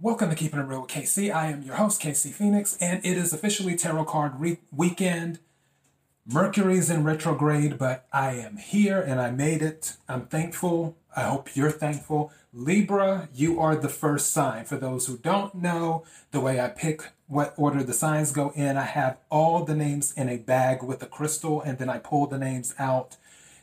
Welcome to Keeping It Real with KC. I am your host, KC Phoenix, and it is officially Tarot Card re- Weekend. Mercury's in retrograde, but I am here and I made it. I'm thankful. I hope you're thankful. Libra, you are the first sign. For those who don't know, the way I pick what order the signs go in, I have all the names in a bag with a crystal, and then I pull the names out,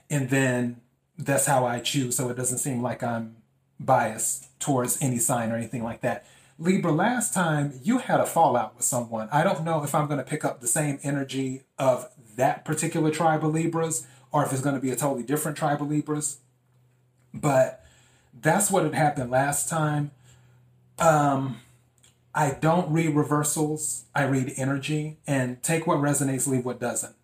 and then that's how I choose so it doesn't seem like I'm biased towards any sign or anything like that. Libra, last time you had a fallout with someone. I don't know if I'm going to pick up the same energy of that particular tribe of Libras or if it's going to be a totally different tribe of Libras. But that's what had happened last time. Um, I don't read reversals, I read energy and take what resonates, leave what doesn't.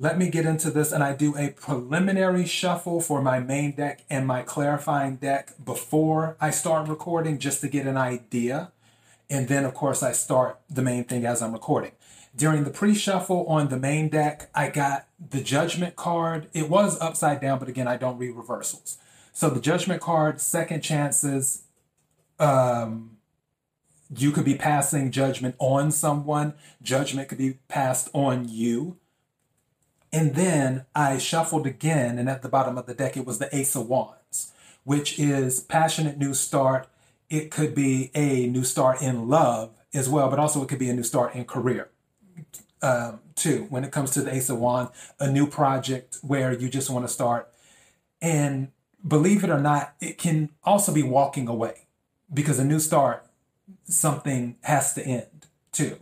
Let me get into this and I do a preliminary shuffle for my main deck and my clarifying deck before I start recording just to get an idea. And then, of course, I start the main thing as I'm recording. During the pre shuffle on the main deck, I got the Judgment card. It was upside down, but again, I don't read reversals. So the Judgment card, second chances, um, you could be passing judgment on someone, judgment could be passed on you. And then I shuffled again, and at the bottom of the deck, it was the Ace of Wands, which is passionate new start. It could be a new start in love as well, but also it could be a new start in career um, too. When it comes to the Ace of Wands, a new project where you just want to start. And believe it or not, it can also be walking away because a new start, something has to end too.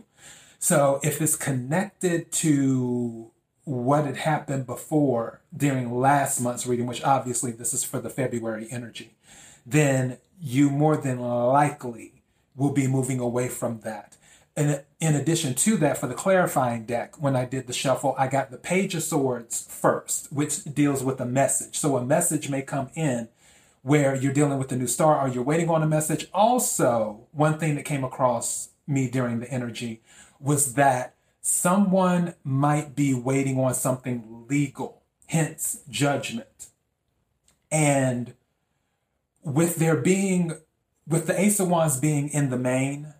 So if it's connected to what had happened before during last month's reading, which obviously this is for the February energy, then you more than likely will be moving away from that. And in addition to that, for the clarifying deck, when I did the shuffle, I got the Page of Swords first, which deals with a message. So a message may come in where you're dealing with a new star or you're waiting on a message. Also, one thing that came across me during the energy was that someone might be waiting on something legal, hence judgment. And with there being, with the Ace of Wands being in the main,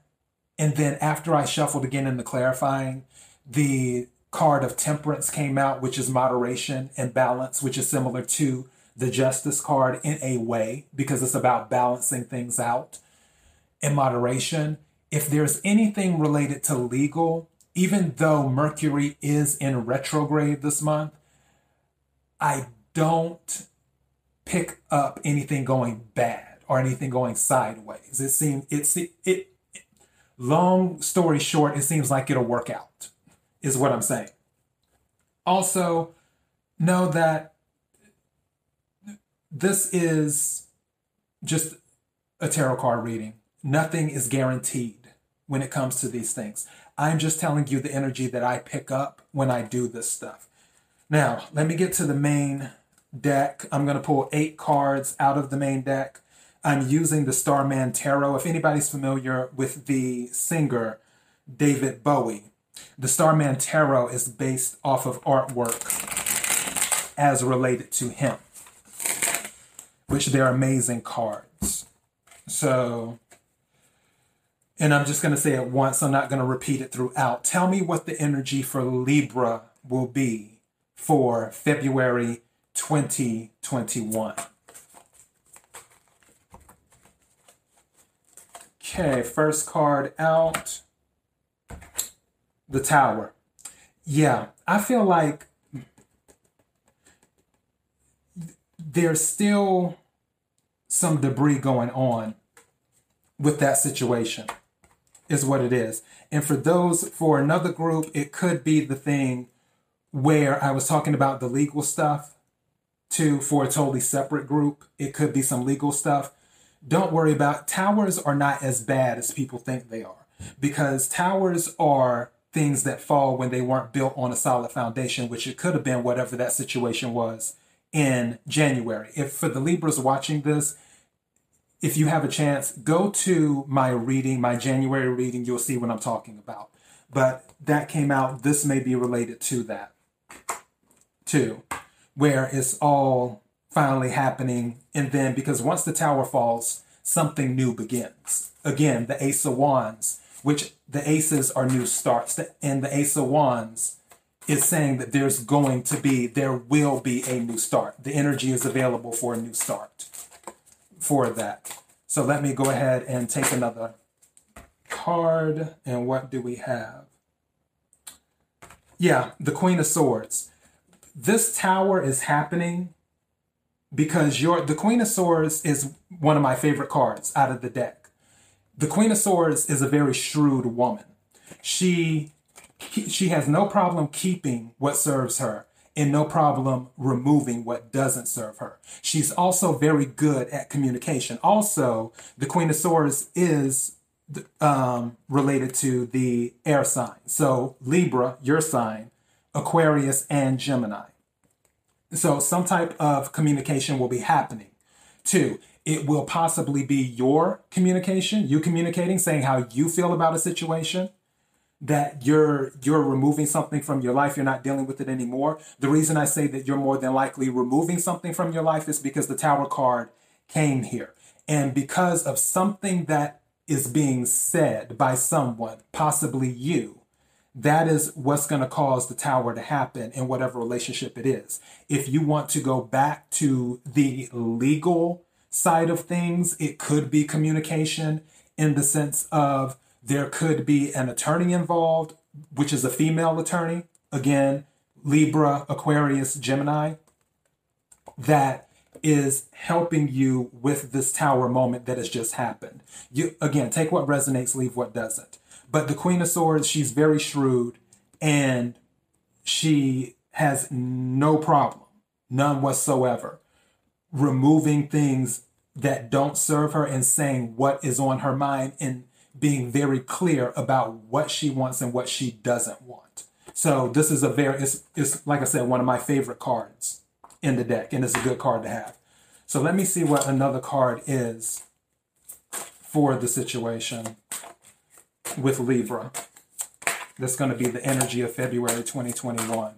and then after I shuffled again in the clarifying, the card of temperance came out, which is moderation and balance, which is similar to the justice card in a way, because it's about balancing things out in moderation. If there's anything related to legal, even though Mercury is in retrograde this month, I don't pick up anything going bad or anything going sideways. It seems it's it, it long story short, it seems like it'll work out, is what I'm saying. Also, know that this is just a tarot card reading. Nothing is guaranteed when it comes to these things. I'm just telling you the energy that I pick up when I do this stuff. Now, let me get to the main deck. I'm going to pull eight cards out of the main deck. I'm using the Starman Tarot. If anybody's familiar with the singer David Bowie, the Starman Tarot is based off of artwork as related to him, which they're amazing cards. So and I'm just going to say it once, I'm not going to repeat it throughout. Tell me what the energy for Libra will be for February 2021. Okay, first card out the Tower. Yeah, I feel like there's still some debris going on with that situation is what it is. And for those, for another group, it could be the thing where I was talking about the legal stuff too for a totally separate group. It could be some legal stuff. Don't worry about towers are not as bad as people think they are because towers are things that fall when they weren't built on a solid foundation, which it could have been whatever that situation was in January. If for the Libras watching this, if you have a chance, go to my reading, my January reading, you'll see what I'm talking about. But that came out, this may be related to that too, where it's all finally happening. And then because once the tower falls, something new begins. Again, the Ace of Wands, which the aces are new starts, and the Ace of Wands is saying that there's going to be, there will be a new start. The energy is available for a new start for that. So let me go ahead and take another card. And what do we have? Yeah, the Queen of Swords. This tower is happening because your the Queen of Swords is one of my favorite cards out of the deck. The Queen of Swords is a very shrewd woman. She she has no problem keeping what serves her and no problem removing what doesn't serve her. She's also very good at communication. Also, the Queen of Swords is um, related to the air sign. So, Libra, your sign, Aquarius, and Gemini. So, some type of communication will be happening. Two, it will possibly be your communication, you communicating, saying how you feel about a situation that you're you're removing something from your life you're not dealing with it anymore. The reason i say that you're more than likely removing something from your life is because the tower card came here. And because of something that is being said by someone possibly you that is what's going to cause the tower to happen in whatever relationship it is. If you want to go back to the legal side of things it could be communication in the sense of there could be an attorney involved, which is a female attorney. Again, Libra, Aquarius, Gemini, that is helping you with this tower moment that has just happened. You again take what resonates, leave what doesn't. But the Queen of Swords, she's very shrewd and she has no problem, none whatsoever, removing things that don't serve her and saying what is on her mind and being very clear about what she wants and what she doesn't want. So this is a very, it's, it's like I said, one of my favorite cards in the deck, and it's a good card to have. So let me see what another card is for the situation with Libra. That's going to be the energy of February 2021.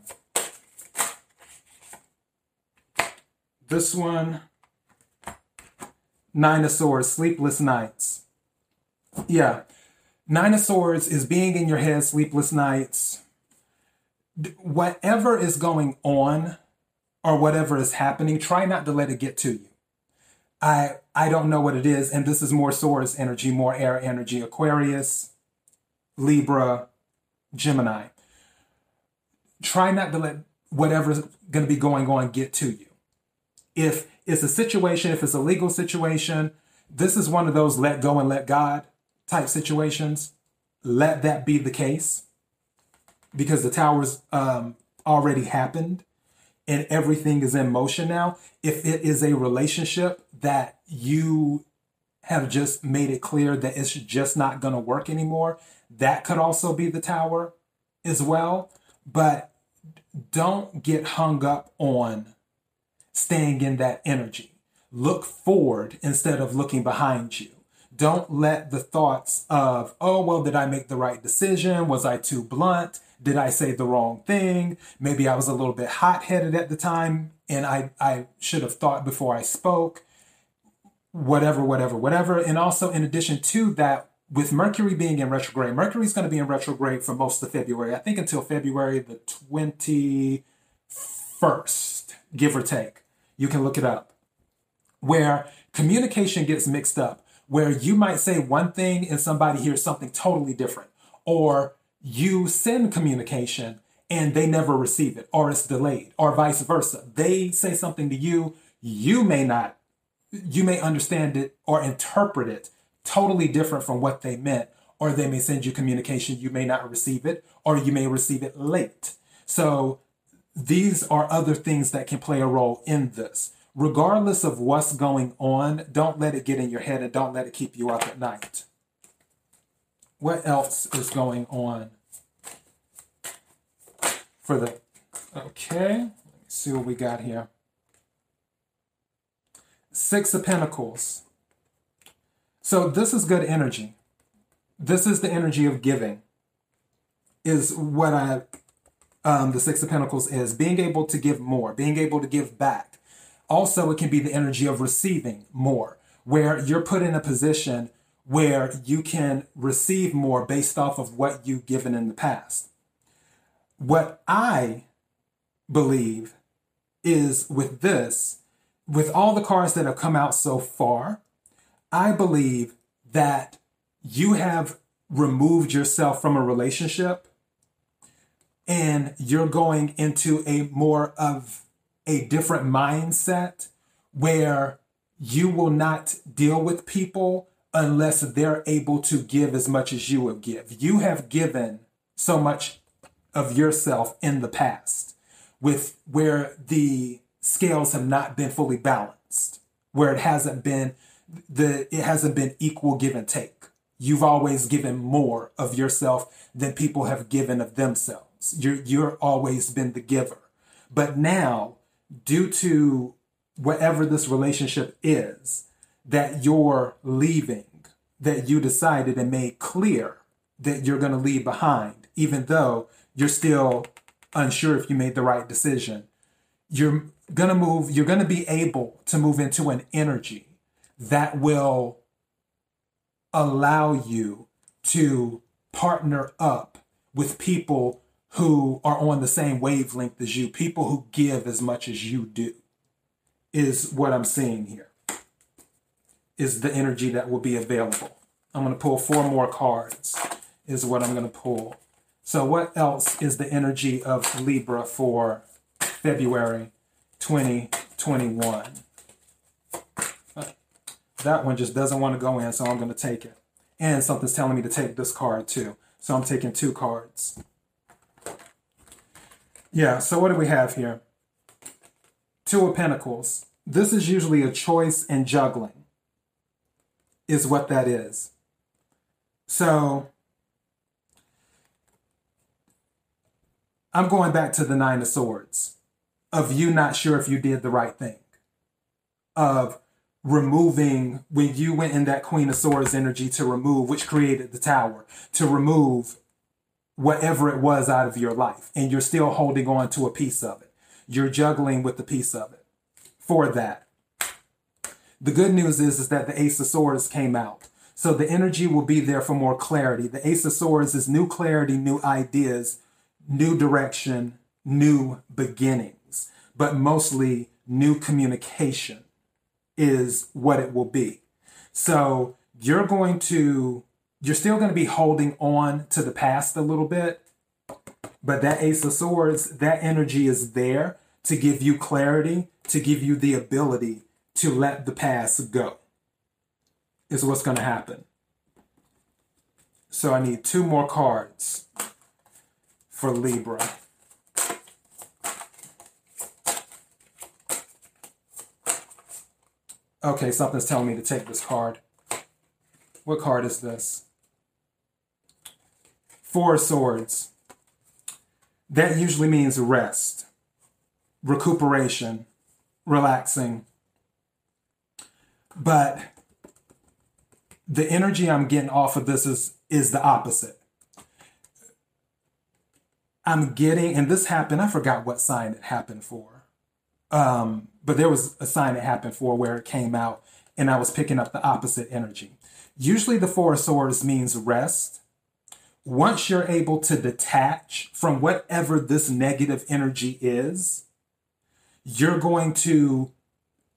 This one, Nine of Swords, Sleepless Nights. Yeah. Nine of Swords is being in your head, sleepless nights. Whatever is going on or whatever is happening, try not to let it get to you. I I don't know what it is, and this is more Swords energy, more air energy. Aquarius, Libra, Gemini. Try not to let whatever's going to be going on get to you. If it's a situation, if it's a legal situation, this is one of those let go and let God type situations, let that be the case because the towers um, already happened and everything is in motion now. If it is a relationship that you have just made it clear that it's just not going to work anymore, that could also be the tower as well. But don't get hung up on staying in that energy. Look forward instead of looking behind you don't let the thoughts of, oh, well, did I make the right decision? Was I too blunt? Did I say the wrong thing? Maybe I was a little bit hot headed at the time and I, I should have thought before I spoke. Whatever, whatever, whatever. And also, in addition to that, with Mercury being in retrograde, Mercury is going to be in retrograde for most of February, I think until February the 21st, give or take. You can look it up. Where communication gets mixed up where you might say one thing and somebody hears something totally different, or you send communication and they never receive it, or it's delayed, or vice versa. They say something to you, you may not, you may understand it or interpret it totally different from what they meant, or they may send you communication, you may not receive it, or you may receive it late. So these are other things that can play a role in this regardless of what's going on, don't let it get in your head and don't let it keep you up at night. What else is going on for the. Okay, let me see what we got here. Six of Pentacles. So this is good energy. This is the energy of giving, is what I, um, the Six of Pentacles is being able to give more, being able to give back also, it can be the energy of receiving more, where you're put in a position where you can receive more based off of what you've given in the past. What I believe is with this, with all the cards that have come out so far, I believe that you have removed yourself from a relationship and you're going into a more of a different mindset where you will not deal with people unless they're able to give as much as you would give. You have given so much of yourself in the past with where the scales have not been fully balanced, where it hasn't been the it hasn't been equal give and take. You've always given more of yourself than people have given of themselves. You're you're always been the giver. But now, due to whatever this relationship is that you're leaving, that you decided and made clear that you're going to leave behind, even though you're still unsure if you made the right decision. You're going to move, you're going to be able to move into an energy that will allow you to partner up with people who are on the same wavelength as you, people who give as much as you do is what I'm seeing here, is the energy that will be available. I'm going to pull four more cards, is what I'm going to pull. So, what else is the energy of Libra for February 2021? That one just doesn't want to go in, so I'm going to take it. And something's telling me to take this card too. So I'm taking two cards. Yeah, so what do we have here? Two of Pentacles. This is usually a choice in juggling, is what that is. So I'm going back to the Nine of Swords of you not sure if you did the right thing, of removing when you went in that Queen of Swords energy to remove, which created the Tower, to remove whatever it was out of your life, and you're still holding on to a piece of it. You're juggling with the piece of it for that. The good news is, is that the Ace of Swords came out. So the energy will be there for more clarity. The Ace of Swords is new clarity, new ideas, new direction, new beginnings, but mostly new communication is what it will be. So you're going to, you're still going to be holding on to the past a little bit, but that Ace of Swords, that energy is there to give you clarity, to give you the ability to let the past go, is what's going to happen. So I need two more cards for Libra. Okay, something's telling me to take this card. What card is this? Four Swords that usually means rest, recuperation, relaxing. But the energy I'm getting off of this is is the opposite. I'm getting, and this happened, I forgot what sign it happened for. Um, but there was a sign it happened for where it came out, and I was picking up the opposite energy. Usually the Four of Swords means rest, once you're able to detach from whatever this negative energy is, you're going to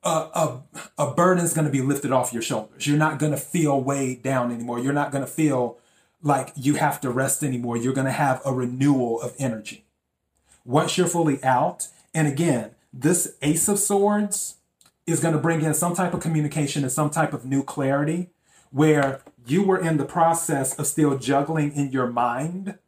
a, a, a burden is going to be lifted off your shoulders. You're not going to feel weighed down anymore. You're not going to feel like you have to rest anymore. You're going to have a renewal of energy. Once you're fully out, and again, this Ace of Swords is going to bring in some type of communication and some type of new clarity where you were in the process of still juggling in your mind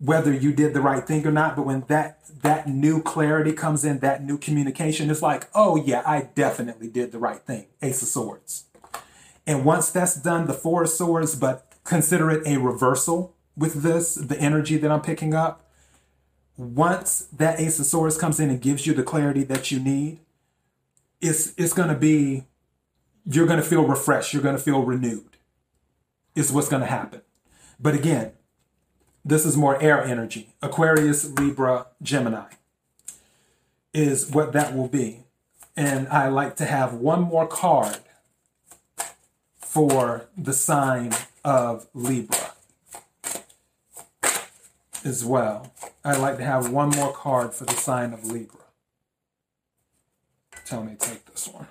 whether you did the right thing or not but when that that new clarity comes in that new communication it's like oh yeah i definitely did the right thing. Ace of swords. And once that's done the four of swords but consider it a reversal with this the energy that i'm picking up. Once that ace of swords comes in and gives you the clarity that you need it's it's going to be you're going to feel refreshed. You're going to feel renewed, is what's going to happen. But again, this is more air energy. Aquarius, Libra, Gemini is what that will be. And I like to have one more card for the sign of Libra as well. I like to have one more card for the sign of Libra. Tell me take this one.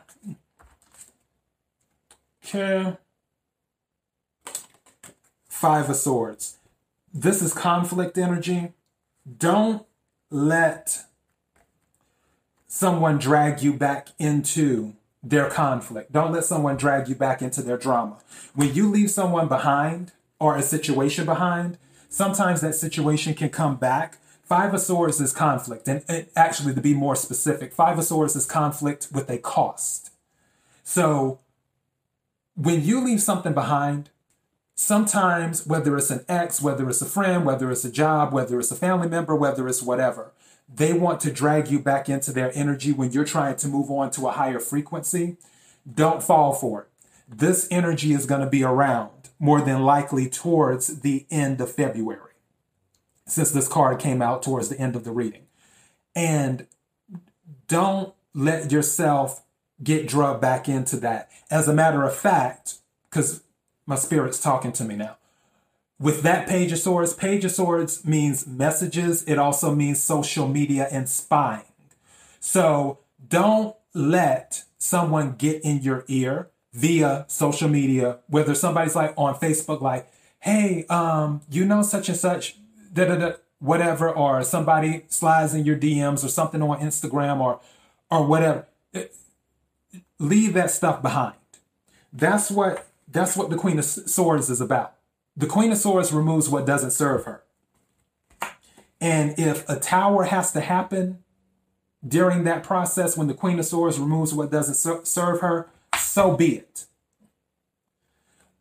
Five of Swords. This is conflict energy. Don't let someone drag you back into their conflict. Don't let someone drag you back into their drama. When you leave someone behind or a situation behind, sometimes that situation can come back. Five of Swords is conflict. And, and actually, to be more specific, Five of Swords is conflict with a cost. So when you leave something behind, sometimes whether it's an ex, whether it's a friend, whether it's a job, whether it's a family member, whether it's whatever, they want to drag you back into their energy when you're trying to move on to a higher frequency. Don't fall for it. This energy is going to be around more than likely towards the end of February, since this card came out towards the end of the reading. And don't let yourself get drugged back into that. As a matter of fact, because my spirit's talking to me now, with that page of swords, page of swords means messages. It also means social media and spying. So don't let someone get in your ear via social media, whether somebody's like on Facebook, like, hey, um, you know, such and such, da da da, whatever, or somebody slides in your DMs or something on Instagram or or whatever. Leave that stuff behind. That's what that's what the Queen of Swords is about. The Queen of Swords removes what doesn't serve her. And if a tower has to happen during that process when the Queen of Swords removes what doesn't serve her, so be it.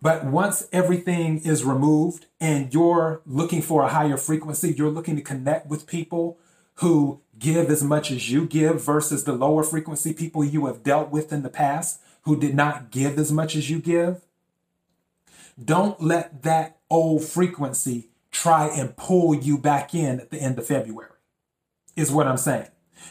But once everything is removed and you're looking for a higher frequency, you're looking to connect with people who give as much as you give versus the lower frequency people you have dealt with in the past who did not give as much as you give, don't let that old frequency try and pull you back in at the end of February, is what I'm saying.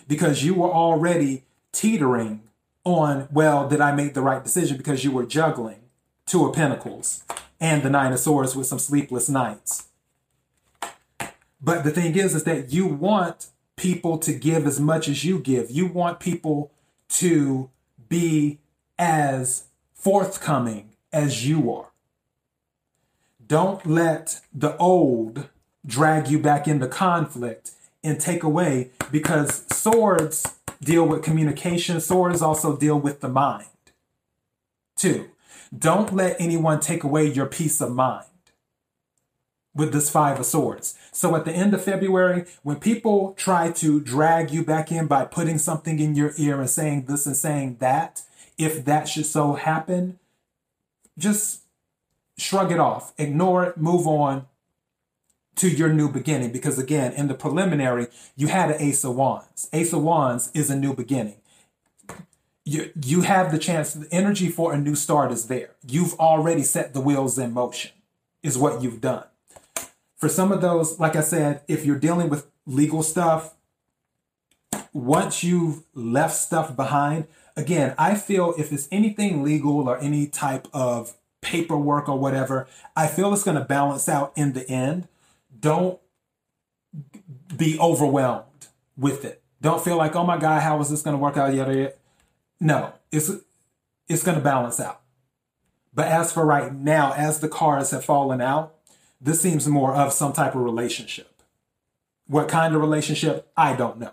Because you were already teetering on, well, did I make the right decision? Because you were juggling Two of Pentacles and the Nine of Swords with some sleepless nights. But the thing is, is that you want people to give as much as you give. You want people to be as forthcoming as you are. Don't let the old drag you back into conflict and take away because swords deal with communication, swords also deal with the mind. Two, don't let anyone take away your peace of mind with this Five of Swords. So at the end of February, when people try to drag you back in by putting something in your ear and saying this and saying that, if that should so happen, just shrug it off, ignore it, move on to your new beginning. Because again, in the preliminary, you had an Ace of Wands. Ace of Wands is a new beginning. You, you have the chance, the energy for a new start is there. You've already set the wheels in motion, is what you've done. For some of those, like I said, if you're dealing with legal stuff, once you've left stuff behind, again, I feel if it's anything legal or any type of paperwork or whatever, I feel it's going to balance out in the end. Don't be overwhelmed with it. Don't feel like, oh my God, how is this going to work out? Yada, yada. No, it's it's going to balance out. But as for right now, as the cards have fallen out, this seems more of some type of relationship. What kind of relationship? I don't know.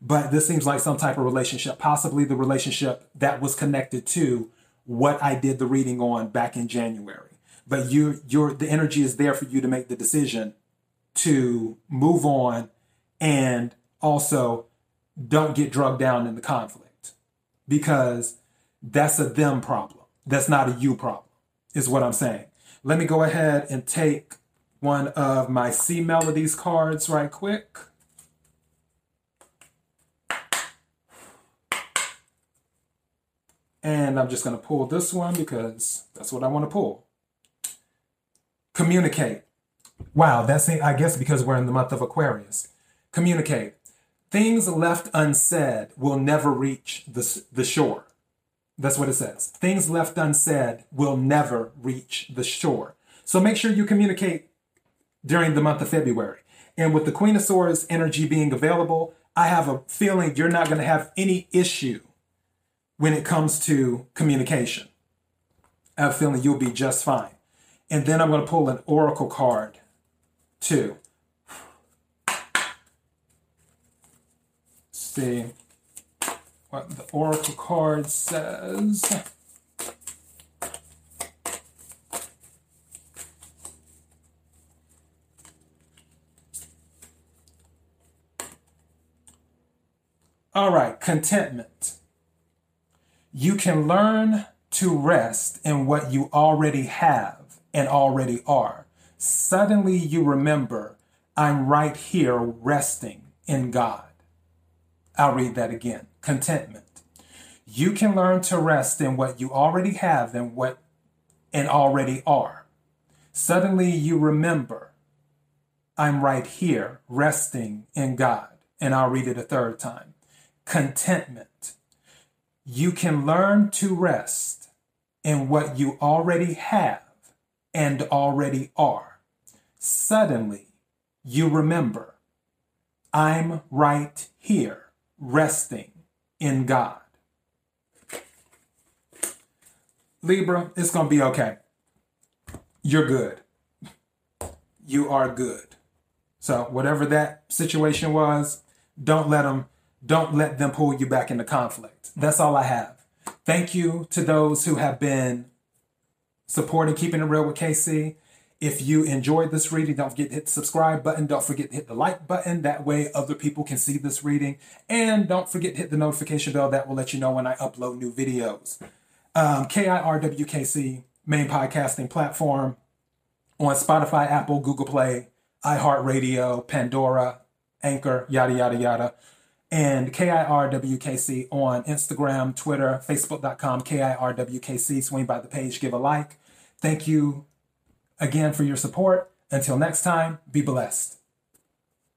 But this seems like some type of relationship, possibly the relationship that was connected to what I did the reading on back in January. But you your the energy is there for you to make the decision to move on and also don't get drugged down in the conflict because that's a them problem. That's not a you problem, is what I'm saying. Let me go ahead and take one of my C Melodies cards right quick. And I'm just going to pull this one because that's what I want to pull. Communicate. Wow, that's I guess because we're in the month of Aquarius. Communicate. Things left unsaid will never reach the, the shore. That's what it says. Things left unsaid will never reach the shore. So make sure you communicate during the month of February. And with the Queen of Swords energy being available, I have a feeling you're not going to have any issue when it comes to communication. I have a feeling you'll be just fine. And then I'm going to pull an oracle card too. See what the oracle card says. All right, contentment. You can learn to rest in what you already have and already are. Suddenly you remember, I'm right here resting in God. I'll read that again. Contentment. You can learn to rest in what you already have and what and already are. Suddenly you remember, I'm right here resting in God. And I'll read it a third time contentment. You can learn to rest in what you already have and already are. Suddenly, you remember, I'm right here, resting in God. Libra, it's going to be okay. You're good. You are good. So, whatever that situation was, don't let them don't let them pull you back into conflict. That's all I have. Thank you to those who have been supporting Keeping It Real with KC. If you enjoyed this reading, don't forget to hit the subscribe button. Don't forget to hit the like button. That way, other people can see this reading. And don't forget to hit the notification bell. That will let you know when I upload new videos. Um, KIRWKC, main podcasting platform on Spotify, Apple, Google Play, iHeartRadio, Pandora, Anchor, yada, yada, yada and KIRWKC on Instagram, Twitter, Facebook.com, KIRWKC. Swing by the page, give a like. Thank you again for your support. Until next time, be blessed.